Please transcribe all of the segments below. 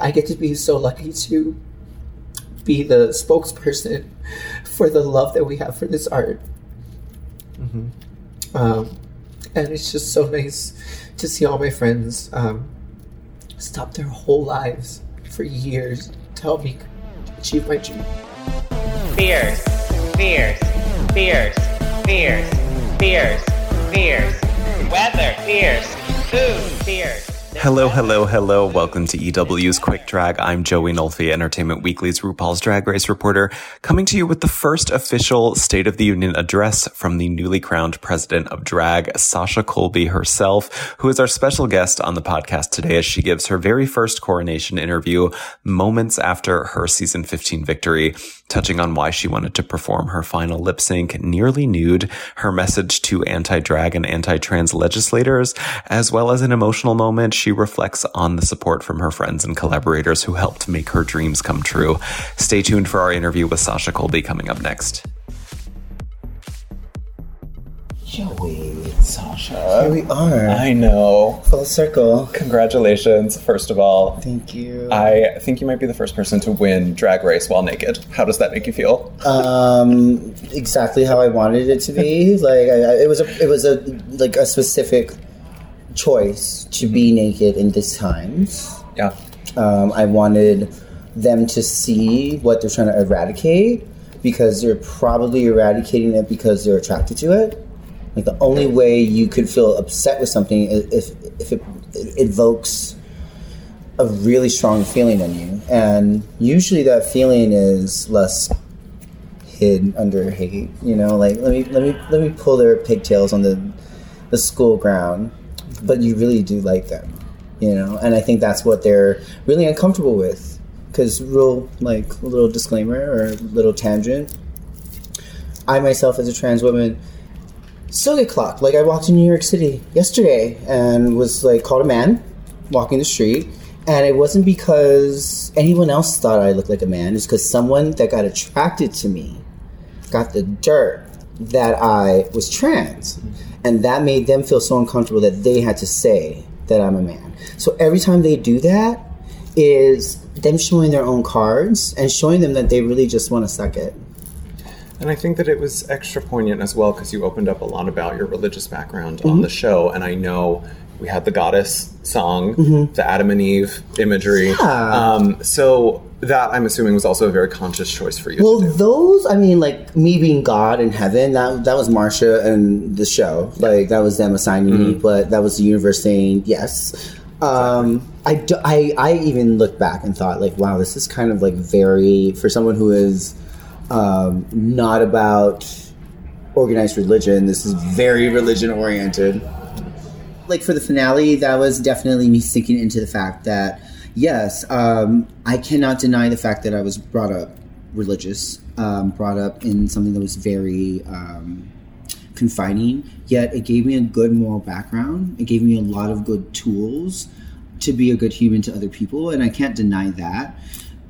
I get to be so lucky to be the spokesperson for the love that we have for this art. Mm-hmm. Um, and it's just so nice to see all my friends um, stop their whole lives for years to help me achieve my dream. Fierce, fierce, fierce, fierce, fierce, fierce. Weather, fierce. Food, fierce. Hello, hello, hello. Welcome to EW's Quick Drag. I'm Joey Nolfi, Entertainment Weekly's RuPaul's Drag Race reporter, coming to you with the first official State of the Union address from the newly crowned president of drag, Sasha Colby herself, who is our special guest on the podcast today as she gives her very first coronation interview moments after her season 15 victory, touching on why she wanted to perform her final lip sync nearly nude, her message to anti-drag and anti-trans legislators, as well as an emotional moment she reflects on the support from her friends and collaborators who helped make her dreams come true. Stay tuned for our interview with Sasha Colby coming up next. Joey, Sasha. here we are. I know. Full circle. Congratulations, first of all. Thank you. I think you might be the first person to win Drag Race while naked. How does that make you feel? um, exactly how I wanted it to be. like I, I- it was a, it was a like a specific choice to be naked in these times. Yeah. Um, I wanted them to see what they're trying to eradicate because they're probably eradicating it because they're attracted to it. Like the only way you could feel upset with something is if if it, it evokes a really strong feeling in you, and usually that feeling is less hid under hate. You know, like let me let me let me pull their pigtails on the the school ground, but you really do like them. You know, and I think that's what they're really uncomfortable with. Because real like a little disclaimer or a little tangent. I myself, as a trans woman, still get clocked. Like I walked in New York City yesterday and was like called a man walking the street, and it wasn't because anyone else thought I looked like a man. It's because someone that got attracted to me got the dirt that I was trans, and that made them feel so uncomfortable that they had to say that I'm a man. So every time they do that, is them showing their own cards and showing them that they really just want to suck it. And I think that it was extra poignant as well because you opened up a lot about your religious background on the show. And I know we had the goddess song, the Adam and Eve imagery. Um, so that I'm assuming was also a very conscious choice for you Well, those, I mean, like me being God in heaven, that that was Marsha and the show. Like that was them assigning me, but that was the universe saying yes. Um, I, do- I I even looked back and thought like, wow, this is kind of like very for someone who is um, not about organized religion. This is very religion oriented like for the finale, that was definitely me sinking into the fact that yes, um, I cannot deny the fact that I was brought up religious, um, brought up in something that was very um, confining. Yet it gave me a good moral background. It gave me a lot of good tools to be a good human to other people, and I can't deny that.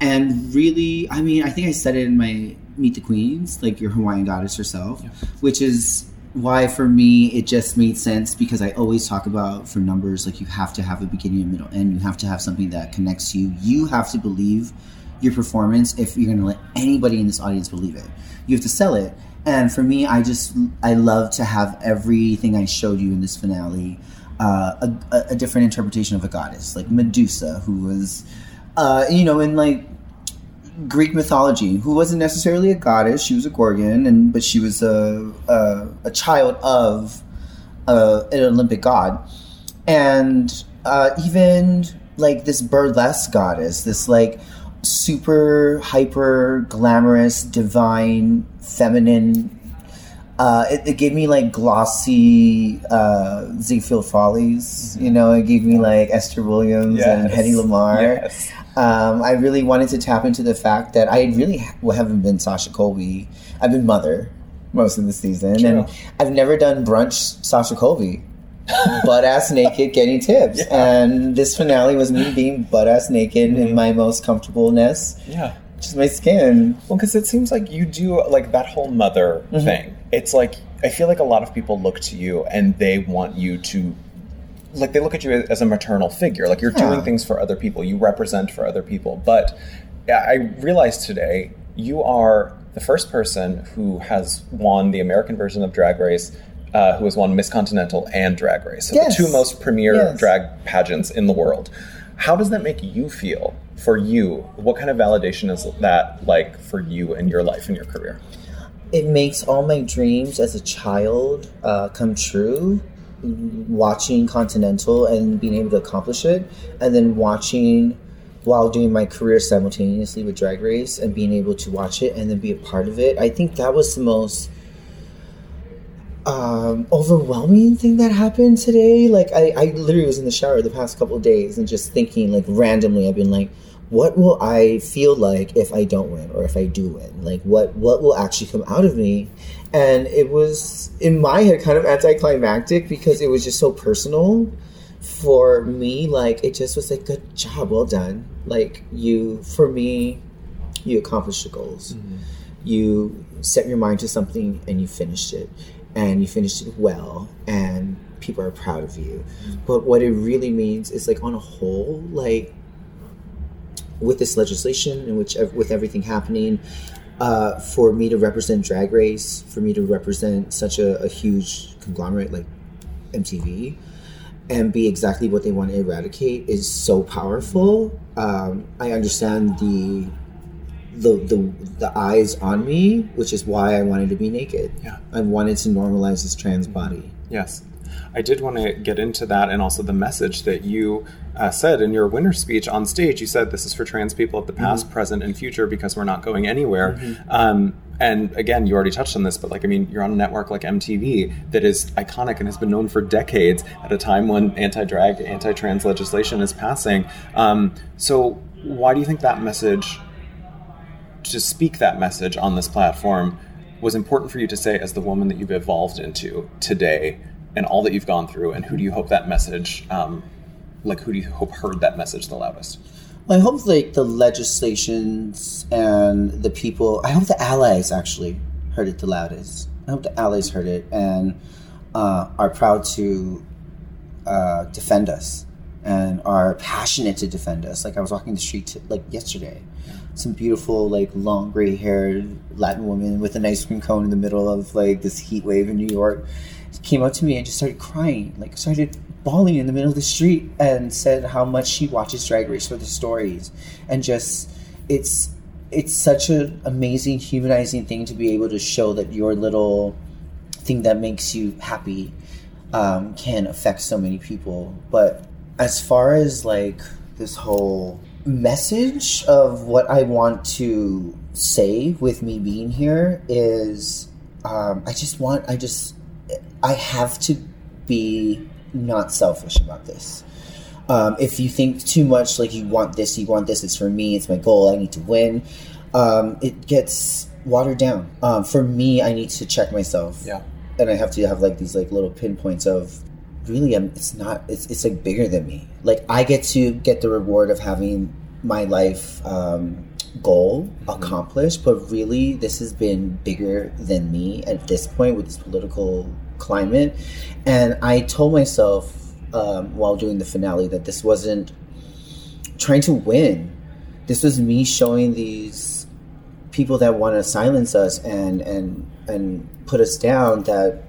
And really, I mean, I think I said it in my Meet the Queens, like your Hawaiian goddess herself, which is why for me it just made sense because I always talk about for numbers like you have to have a beginning and middle end. You have to have something that connects you. You have to believe your performance if you're going to let anybody in this audience believe it. You have to sell it. And for me, I just I love to have everything I showed you in this finale uh, a, a, different interpretation of a goddess, like Medusa, who was, uh, you know, in like Greek mythology, who wasn't necessarily a goddess. She was a gorgon, and but she was a a, a child of uh, an Olympic god, and uh, even like this burlesque goddess, this like super hyper glamorous, divine, feminine. Uh, it, it gave me like glossy uh, Ziegfeld Follies, you know. It gave me like Esther Williams and Yes. Hedy Lamarr. Yes. Um, I really wanted to tap into the fact that I really ha- haven't been Sasha Colby. I've been Mother most of the season, True. and I've never done brunch Sasha Colby. butt ass naked getting tips. And this finale was me being butt ass naked in my most comfortableness, Yeah. just my skin. Well, because it seems like you do like that whole mother thing. It's like I feel like a lot of people look to you and they want you to like they look at you as a maternal figure. Like you're Yeah. doing things for other people. You represent for other people. But I realized today you are the first person who has won the American version of Drag Race. Uh, who has won Miss Continental and Drag Race, so Yes. the two most premier Yes. drag pageants in the world. How does that make you feel for you? What kind of validation is that like for you and your life and your career? it makes all my dreams as a child uh, come true watching continental and being able to accomplish it and then watching while doing my career simultaneously with drag race and being able to watch it and then be a part of it i think that was the most um, overwhelming thing that happened today. Like I, I literally was in the shower the past couple days and just thinking like randomly i've been like what will I feel like if I don't win or if I do win? Like what what will actually come out of me? And it was in my head kind of anticlimactic because it was just so personal for me. Like it just was like good job, well done. Like you for me, you accomplished your goals. Mm-hmm. You set your mind to something and you finished it. And you finished it well and people are proud of you. Mm-hmm. But what it really means is like on a whole, like with this legislation and which with everything happening, uh, for me to represent Drag Race, for me to represent such a, a huge conglomerate like MTV, and be exactly what they want to eradicate is so powerful. Um, I understand the, the the the eyes on me, which is why I wanted to be naked. Yeah. I wanted to normalize this trans body. Yes. I did want to get into that and also the message that you uh, said in your winner speech on stage. You said this is for trans people of the past, present, and future because we're not going anywhere. Um, and again, you already touched on this, but like, I mean, you're on a network like MTV that is iconic and has been known for decades at a time when anti drag, anti trans legislation is passing. Um, so, why do you think that message, to speak that message on this platform, was important for you to say as the woman that you've evolved into today and all that you've gone through and who do you hope that message um, like who do you hope heard that message the loudest Well, I hope like the legislations and the people. I hope the allies actually heard it the loudest. I hope the allies heard it and uh, are proud to uh, defend us and are passionate to defend us. Like I was walking the street to, like yesterday, some beautiful like long gray haired Latin woman with an ice cream cone in the middle of like this heat wave in New York came up to me and just started crying, like started bawling in the middle of the street and said how much she watches Drag Race for the stories and just it's it's such an amazing humanizing thing to be able to show that your little thing that makes you happy um, can affect so many people. But as far as like this whole message of what I want to say with me being here is um, I just want I just I have to be not selfish about this. Um, if you think too much, like you want this, you want this, it's for me, it's my goal, I need to win, um, it gets watered down. Um, for me, I need to check myself. Yeah. And I have to have like these like little pinpoints of really, I'm, it's not, it's, it's like bigger than me. Like I get to get the reward of having my life um, goal accomplished, but really this has been bigger than me at this point with this political climate. And I told myself um, while doing the finale that this wasn't trying to win. This was me showing these people that want to silence us and and and put us down that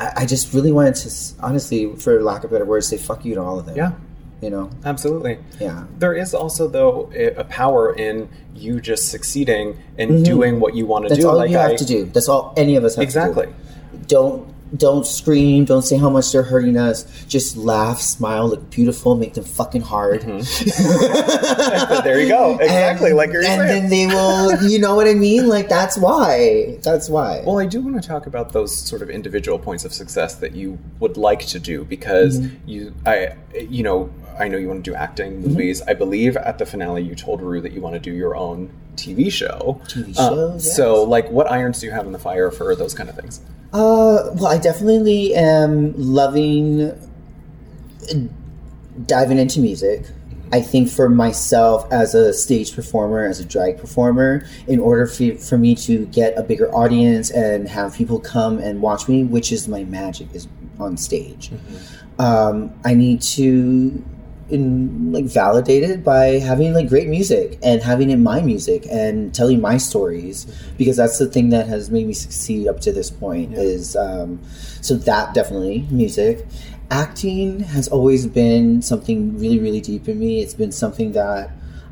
I, I just really wanted to honestly, for lack of better words, say fuck you to all of them. yeah You know? absolutely Yeah. there is also though a power in you just succeeding and doing what you want to Mm-hmm. That's do all like you have I- to do. That's all any of us have exactly to do. Don't don't scream. Don't say how much they're hurting us. Just laugh, smile, look beautiful, make them fucking hard. there you go exactly And- like you're and saying then they will. You know what I mean? Like that's why. That's why. Well, I do want to talk about those sort of individual points of success that you would like to do because Mm-hmm. you, I, you know, I know you want to do acting, movies. I believe at the finale you told Rue that you want to do your own TV show. TV Uh, yes. So, like, what irons do you have in the fire for those kind of things? Uh, well, I definitely am loving uh, diving into music. I think for myself as a stage performer, as a drag performer, in order for, for me to get a bigger audience and have people come and watch me, which is my magic, is on stage. um, I need to in, like validated by having like great music and having it my music and telling my stories because that's the thing that has made me succeed up to this point is um, so that definitely music. Acting has always been something really really deep in me. It's been something that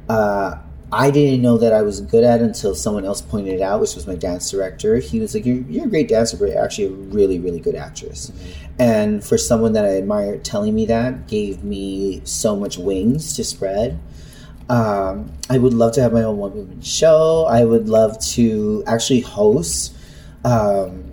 uh, I didn't know that I was good at until someone else pointed it out, which was my dance director. He was like, "You're, you're a great dancer, but you're actually a really, really good actress." And for someone that I admire telling me that gave me so much wings to spread. Um, I would love to have my own one woman show. I would love to actually host um,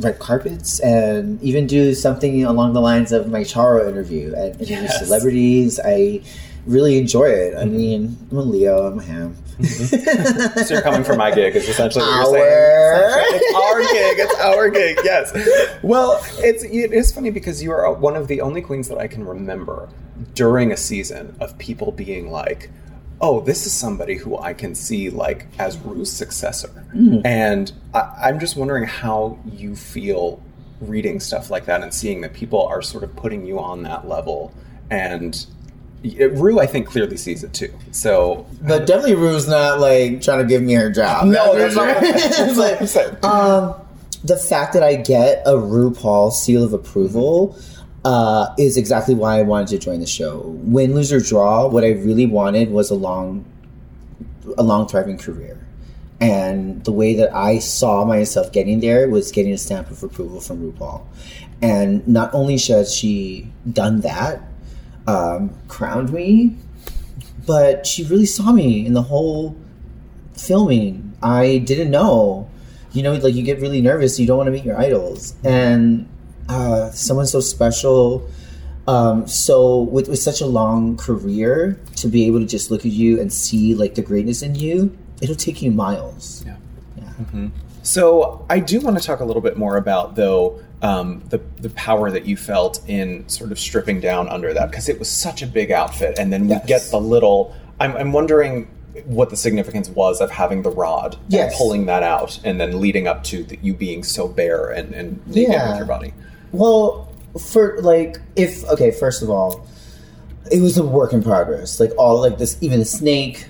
red carpets and even do something along the lines of my Charo interview and interview Yes. celebrities. I really enjoy it. I mm-hmm. mean, I'm a Leo, I'm a ham. Mm-hmm. So you're coming for my gig is essentially what you're Our- saying. It's our gig. It's our gig. Yes. Well, it's it is funny because you are one of the only queens that I can remember during a season of people being like, "Oh, this is somebody who I can see like as Rue's successor," mm-hmm. and I, I'm just wondering how you feel reading stuff like that and seeing that people are sort of putting you on that level and. Rue, I think, clearly sees it too. So But definitely Rue's not like trying to give me her job. No, That's that's for right. sure. That's what I'm saying. um, the fact that I get a RuPaul seal of approval uh, is exactly why I wanted to join the show. Win, lose or draw, what I really wanted was a long, a long thriving career. And the way that I saw myself getting there was getting a stamp of approval from RuPaul. And not only has she done that, um, crowned me, but she really saw me in the whole filming. I didn't know. You know, like you get really nervous. You don't want to meet your idols, and uh, someone so special. Um, so with, with such a long career, to be able to just look at you and see like the greatness in you, it'll take you miles. Yeah. Mm-hmm. So I do want to talk a little bit more about though um, the the power that you felt in sort of stripping down under that because it was such a big outfit, and then we get the little. I'm, I'm wondering what the significance was of having the rod Yes. and pulling that out, and then leading up to the, you being so bare and, and naked Yeah. with your body. Well, for like, if okay, first of all, it was a work in progress. Like all like this, even the snake,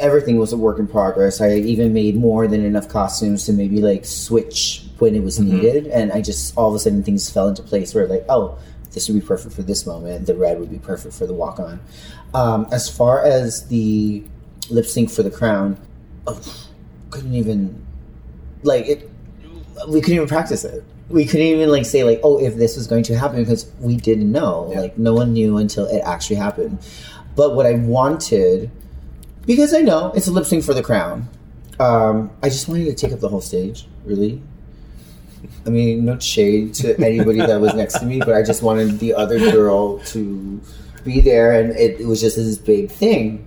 everything was a work in progress. I even made more than enough costumes to maybe like switch when it was needed, and I just all of a sudden things fell into place where like, oh, this would be perfect for this moment. The red would be perfect for the walk on. Um, as far as the lip sync for the crown, oh, couldn't even like it we couldn't even practice it. We couldn't even like say like, oh, if this was going to happen because we didn't know. Yeah. Like no one knew until it actually happened. But what I wanted, because I know it's a lip sync for the crown, um, I just wanted to take up the whole stage. Really. I mean, no shade to anybody that was next to me, but I just wanted the other girl to be there, and it, it was just this big thing.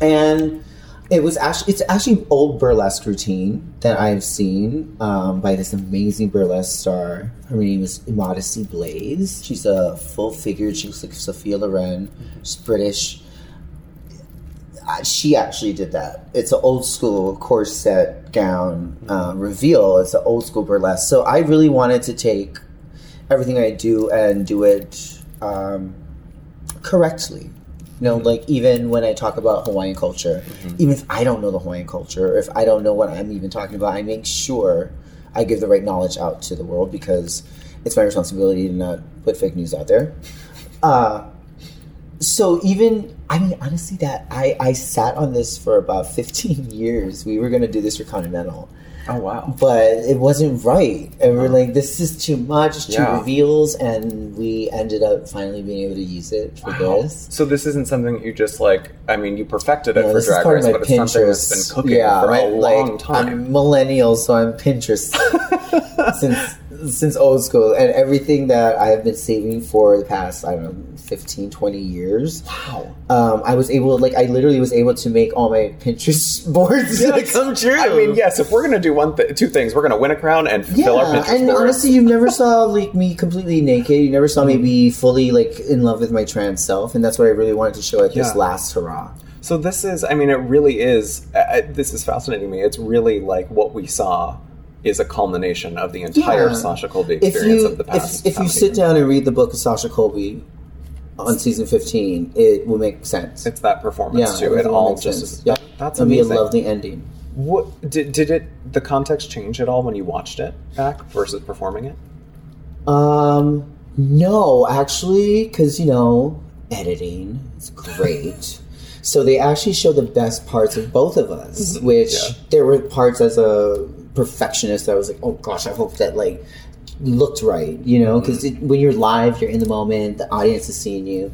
And it was actually it's actually old burlesque routine that I've seen um, by this amazing burlesque star. Her name is Immodesty Blaize. She's a full figured. She looks like Sophia Loren. She's British. She actually did that. It's an old school corset gown uh, reveal. It's an old school burlesque. So I really wanted to take everything I do and do it um, correctly. You know, like even when I talk about Hawaiian culture, even if I don't know the Hawaiian culture, if I don't know what I'm even talking about, I make sure I give the right knowledge out to the world because it's my responsibility to not put fake news out there. Uh, so even I mean honestly that I I sat on this for about 15 years. We were going to do this for Continental Oh wow! but it wasn't right. And we're like, this is too much, too Yeah. reveals, and we ended up finally being able to use it for this. So this isn't something you just like. I mean, you perfected it Yeah, for Drag Race, but it's something that's Pinterest. been cooking yeah, for my- a long like, time. I'm millennial, so I'm Pinterest since since old school, and everything that I have been saving for the past I don't know 15, 20 years. wow. Um, I was able, like, I literally was able to make all my Pinterest boards come true. I mean, yes. If we're gonna do one, th- two things, we're gonna win a crown and fill our Pinterest and honestly, you never saw like me completely naked. You never saw me be fully like in love with my trans self, and that's what I really wanted to show at this last hurrah. So this is, I mean, it really is. Uh, this is fascinating me. It's really like what we saw is a culmination of the entire Yeah. Sasha Colby experience you of the past. if how you sit years? down and read the book of Sasha Colby on season 15, it will make sense. it's that performance too. It all just sense. yeah. that's It'll be amazing. a lovely ending. What did did it the context change at all when you watched it back versus performing it? Um, no, actually, because you know, editing is great. so they actually show the best parts of both of us. Which Yeah. there were parts as a perfectionist that I was like, oh gosh, I hope that like looked right. You know, because when you're live, you're in the moment. The audience is seeing you.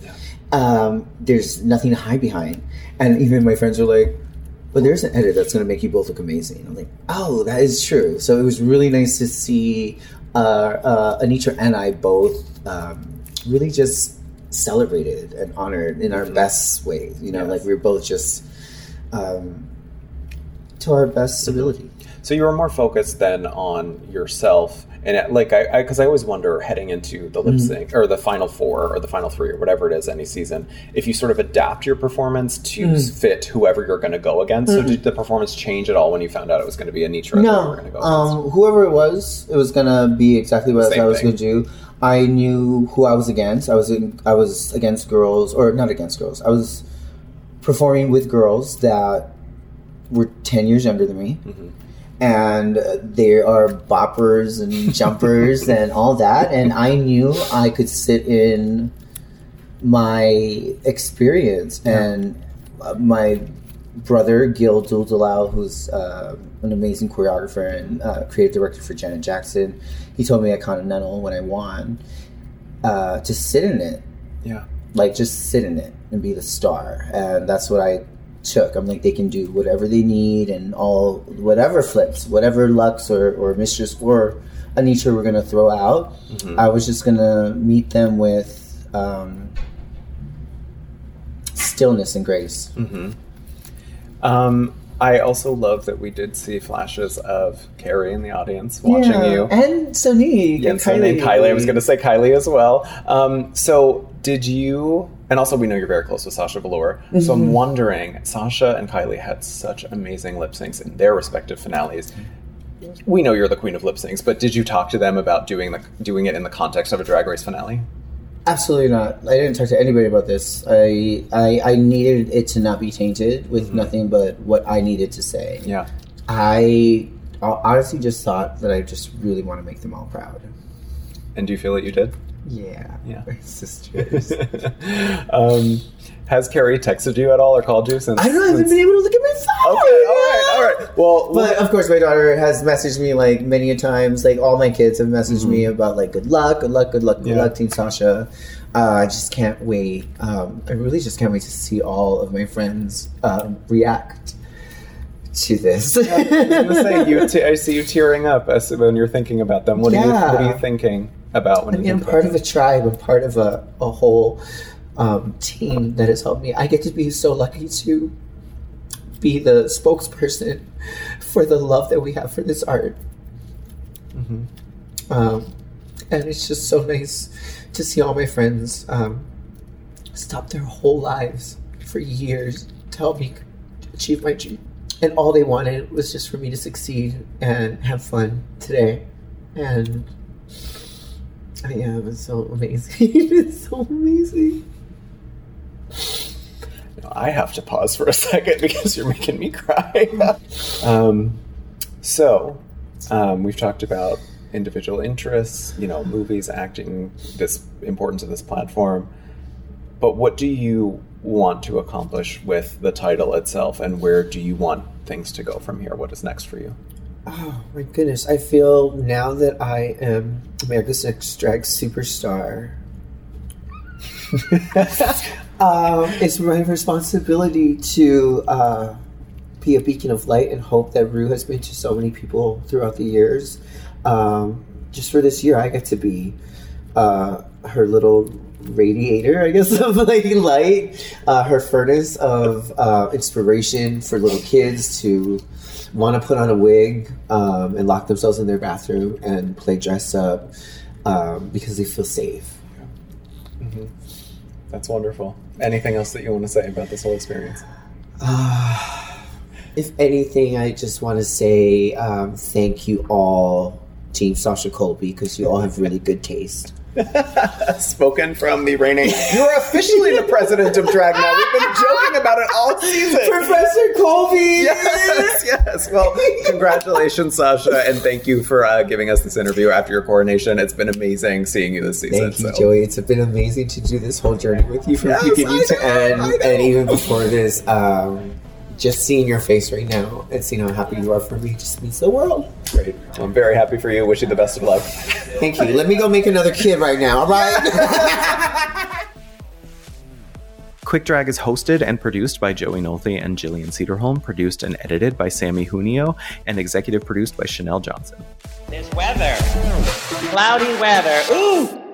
Um, there's nothing to hide behind. And even my friends were like, but there's an edit that's going to make you both look amazing. I'm like, oh, that is true. So it was really nice to see uh, uh, Anetra and I both um, really just celebrated and honored in our best ways. You know, Yes. like we were both just um, to our best ability. So you were more focused then on yourself, and it, like I, because I, always wonder heading into the Mm-hmm. lip sync or the final four or the final three or whatever it is any season, if you sort of adapt your performance to Mm. fit whoever you're going to go against. So did the performance change at all when you found out it was going to be Anetra? that you were No, going to go um, whoever it was, it was gonna be exactly what Same I was gonna do. I knew who I was against. I was in, I was against girls, or not against girls. I was performing with girls that were ten years younger than me, Mm-hmm. And they are boppers and jumpers and all that. And I knew I could sit in my experience and uh, my brother Gil Duldulao, who's uh, an amazing choreographer and uh, creative director for Janet Jackson, he told me at Continental when I won uh, to sit in it, yeah. like just sit in it and be the star, and that's what I took. I'm like they can do whatever they need and all whatever flips, whatever Luxx or or Mistress or Anetra were gonna throw out. Mm-hmm. I was just gonna meet them with. Um, stillness and grace. Mm-hmm. Um, I also love that we did see flashes of Kerri in the audience watching Yeah, you. and Sonique Yeah, and Kylie. Kylie. I was going to say Kylie as well. Um, so, did you? And also, we know you're very close with Sasha Velour. So, Mm-hmm. I'm wondering. Sasha and Kylie had such amazing lip syncs in their respective finales. We know you're the queen of lip syncs, but did you talk to them about doing the doing it in the context of a Drag Race finale? Absolutely not. I didn't talk to anybody about this. I I, I needed it to not be tainted with nothing but what I needed to say. Mm-hmm. Yeah. I honestly just thought that I just really want to make them all proud. And do you feel that you did? Yeah, Yeah. sisters. um, has Kerri texted you at all or called you since? I don't haven't since- been able to look at my phone. Okay, all right, all right. Well, But of course, my daughter has messaged me like many a times. Like all my kids have messaged me about like good luck, good luck, good luck, good Mm-hmm. Yeah. luck, Team Sasha. Uh, I just can't wait. Um, I really just can't wait to see all of my friends um, react to this. I was gonna say, you t- I see you tearing up as when you're thinking about them. What are you What are you thinking about when I mean, I'm part of a tribe. I'm part of a, a whole um, team that has helped me. I get to be so lucky to be the spokesperson for the love that we have for this art. Um, and it's just so nice to see all my friends um, stop their whole lives for years to help me achieve my dream. And all they wanted was just for me to succeed and have fun today. And I am. It's so amazing. it's so amazing. I have to pause for a second because you're making me cry. um, so, um, we've talked about individual interests, you know, movies, acting, this importance of this platform. But what do you want to accomplish with the title itself, and where do you want things to go from here? What is next for you? Oh my goodness! I feel now that I am America's Next Drag Superstar. um, it's my responsibility to uh, be a beacon of light and hope that Rue has been to so many people throughout the years. Um, just for this year, I get to be uh, her little radiator, I guess, of like light, uh, her furnace of uh, inspiration for little kids to want to put on a wig um, and lock themselves in their bathroom and play dress up um, because they feel safe. That's wonderful. Anything else that you want to say about this whole experience? if anything, I just want to say um, thank you all, Team Sasha Colby, because you all have really good taste. Spoken from the reigning. You're officially the president of drag now. We've been joking about it all season. Professor Colby! Yes, yes. Well, congratulations, Sasha, and thank you for uh, giving us this interview after your coronation. It's been amazing seeing you this season. Thank you, so- Joey. It's been amazing to do this whole journey with you from Yes, beginning to end, and even before this. Um, just seeing your face right now and seeing how happy you are for me just means the world. Great. I'm very happy for you. Wish you the best of luck. Thank you. Let me go make another kid right now, all right? Quick Drag is hosted and produced by Joey Nolfi and Jillian Sederholm, produced and edited by Sammy Junio, and executive produced by Chanel Johnson. This weather. Cloudy weather. Ooh,